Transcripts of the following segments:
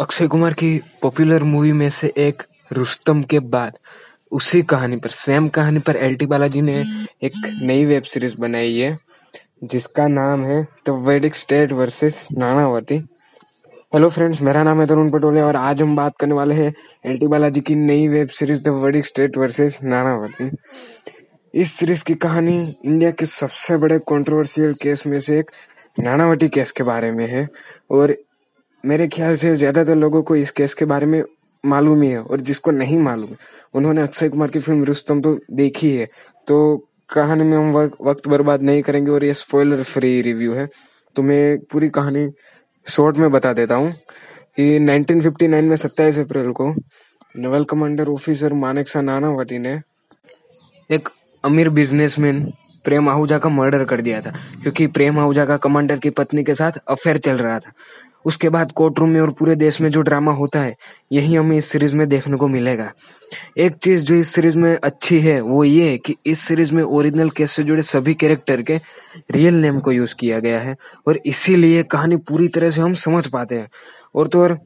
अक्षय कुमार की popular movie में से एक रुस्तम के बाद उसी कहानी पर, सेम कहानी पर एल टी बालाजी ने एक नई वेब सीरीज़ बनाई है, जिसका नाम है the verdict state versus Nanavati. Hello friends, मेरा नाम है तरुण पटोले और आज हम बात करने वाले हैं एल टी बालाजी की नई web series the verdict state versus Nanavati. इस सीरीज़ की कहानी इंडिया के सबसे बड़े कंट्रोवर्शियल केस में से एक नानावटी केस के बारे में है, और मेरे ख्याल से ज़्यादातर लोगों को इस केस के बारे में मालूम ही है और जिसको नहीं मालूम उन्होंने अक्षय कुमार की फ़िल्म रुस्तम तो देखी है। तो कहानी में हम वक, वक्त बर्बाद नहीं करेंगे और ये स्पॉइलर फ्री रिव्यू है। तो मैं पूरी कहानी शॉर्ट में बता देता हूँ कि 1959 में 27 अप्रैल को नवल कमांडर ऑफिसर मानेक सा नानावती ने एक अमीर बिजनेसमैन प्रेम आहूजा का मर्डर कर दिया था क्योंकि प्रेम आहूजा का कमांडर की पत्नी के साथ अफेयर चल रहा था। उसके बाद कोर्ट रूम में और पूरे देश में जो ड्रामा होता है, यही हमें इस सीरीज़ में देखने को मिलेगा। एक चीज़ जो इस सीरीज़ में अच्छी है, वो ये है कि इस सीरीज़ में ओरिजिनल केस से जुड़े सभी कैरेक्टर के रियल नेम को यूज़ किया गया है और इसीलिए कहानी पूरी तरह से हम समझ पाते हैं। और तो और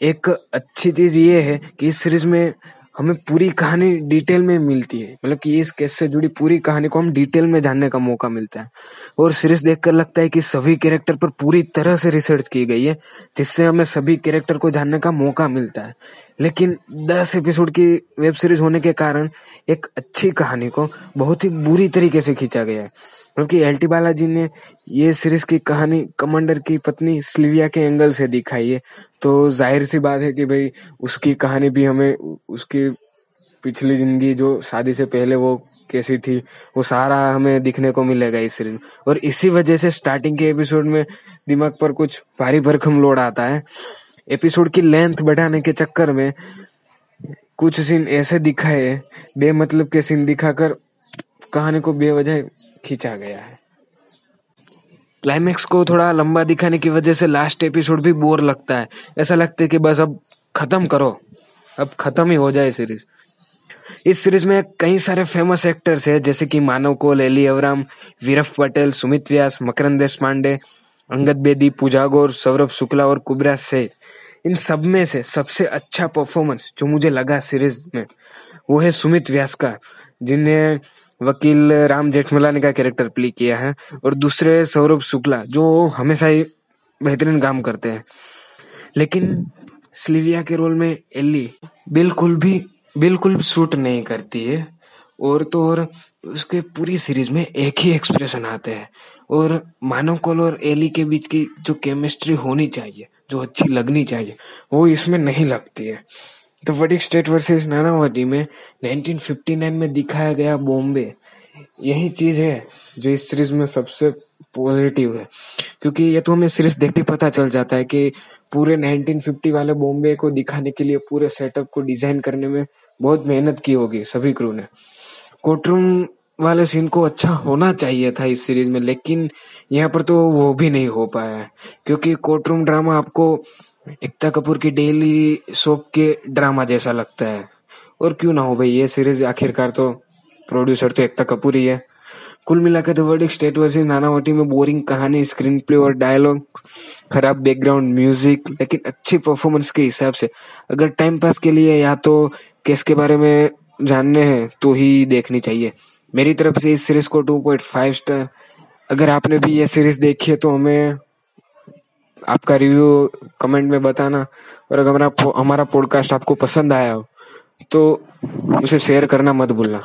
एक अच्छी चीज़ ये है कि इस सीरीज़ में हमें पूरी कहानी डिटेल में मिलती है। मतलब कि इस केस से जुड़ी पूरी कहानी को हम डिटेल में जानने का मौका मिलता है। और सीरीज़ देखकर लगता है कि सभी कैरेक्टर पर पूरी तरह से रिसर्च की गई है, जिससे हमें सभी कैरेक्टर को जानने का मौका मिलता है। लेकिन दस एपिसोड की वेब सीरीज़ होने के कारण एक अच्छी कहानी को बहुत ही बुरी तरीके से खींचा गया है। क्योंकि एल टी बालाजी ने ये सीरीज़ की कहानी कमांडर की पत्नी स्लिविया के एंगल से दिखाई है। तो ज़ाहिर सी बात है कि भाई, उसकी कहानी भी हमें, उसकी पिछली ज़िंदगी जो शादी से पहले वो कैसी थी, वो सारा हमें दिखने को मिलेगा इस सीरीज़ और इसी वजह से स्टार्टिंग के एपिसोड में दिमाग पर कुछ भारी भरखम लोड आता है। एपिसोड की लेंथ बढ़ाने के चक्कर में कुछ सीन ऐसे दिखाए, बेमतलब के सीन दिखाकर कहानी को बेवजह खींचा गया है। क्लाइमेक्स को थोड़ा लंबा दिखाने की वजह से लास्ट एपिसोड भी बोर लगता है। ऐसा लगता है कि बस अब खत्म करो। अब खत्म ही हो जाए सीरीज़ इस सीरीज़ में कई सारे फ़ेमस एक्टर्स हैं, जैसे कि मानव कोल, एली अवराम वीरफ पटेल, सुमित व्यास, मकरंद देश पांडे, अंगद बेदी, पूजा गौर, सौरभ शुक्ला और कुबरा से इन सब में से सबसे अच्छा परफॉर्मेंस जो मुझे लगा सीरीज़ में, वो है सुमित व्यास का, जिन्हें वकील राम जेठमलानी का कैरेक्टर प्ले किया है और दूसरे सौरभ शुक्ला, जो हमेशा ही बेहतरीन काम करते हैं। लेकिन स्लीविया के रोल में एली बिल्कुल भी, बिल्कुल सूट नहीं करती है। और तो और उसके पूरी सीरीज़ में एक ही एक्सप्रेशन आते हैं। और मानव कौल और एली के बीच की जो केमिस्ट्री होनी चाहिए, जो अच्छी लगनी चाहिए, वो इसमें नहीं लगती है। तो वडिक स्टेट वर्सेस नानावटी में 1959 में दिखाया गया बॉम्बे यही चीज़ है जो इस सीरीज़ में सबसे पॉजिटिव है। क्योंकि ये तो हमें सीरीज़ देख के पता चल जाता है कि पूरे 1950 वाले बॉम्बे को दिखाने के लिए, पूरे सेटअप को डिज़ाइन करने में बहुत मेहनत की होगी सभी क्रू ने। कोर्टरूम वाले सीन को अच्छा होना चाहिए था इस सीरीज़ में, लेकिन यहाँ पर तो वो भी नहीं हो पाया है। क्योंकि कोर्टरूम ड्रामा आपको एकता कपूर की डेली सोप के ड्रामा जैसा लगता है। और क्यों ना हो भाई, ये सीरीज़ आखिरकार तो प्रोड्यूसर तो एकता कपूर ही है। कुल मिलाकर the verdict state versus Nanavati में बोरिंग कहानी स्क्रीन प्ले और डायलॉग खराब बैकग्राउंड म्यूज़िक लेकिन अच्छी परफॉर्मेंस के हिसाब से। अगर टाइम पास के लिए या तो केस के बारे में जानने हैं तो ही देखनी चाहिए। मेरी तरफ़ से इस सीरीज़ को 2.5 स्टार अगर आपने भी ये सीरीज़ देखी है तो हमें आपका रिव्यू कमेंट में बताना। और अगर हमारा पॉडकास्ट आपको पसंद आया हो तो उसे शेयर करना मत भूलना।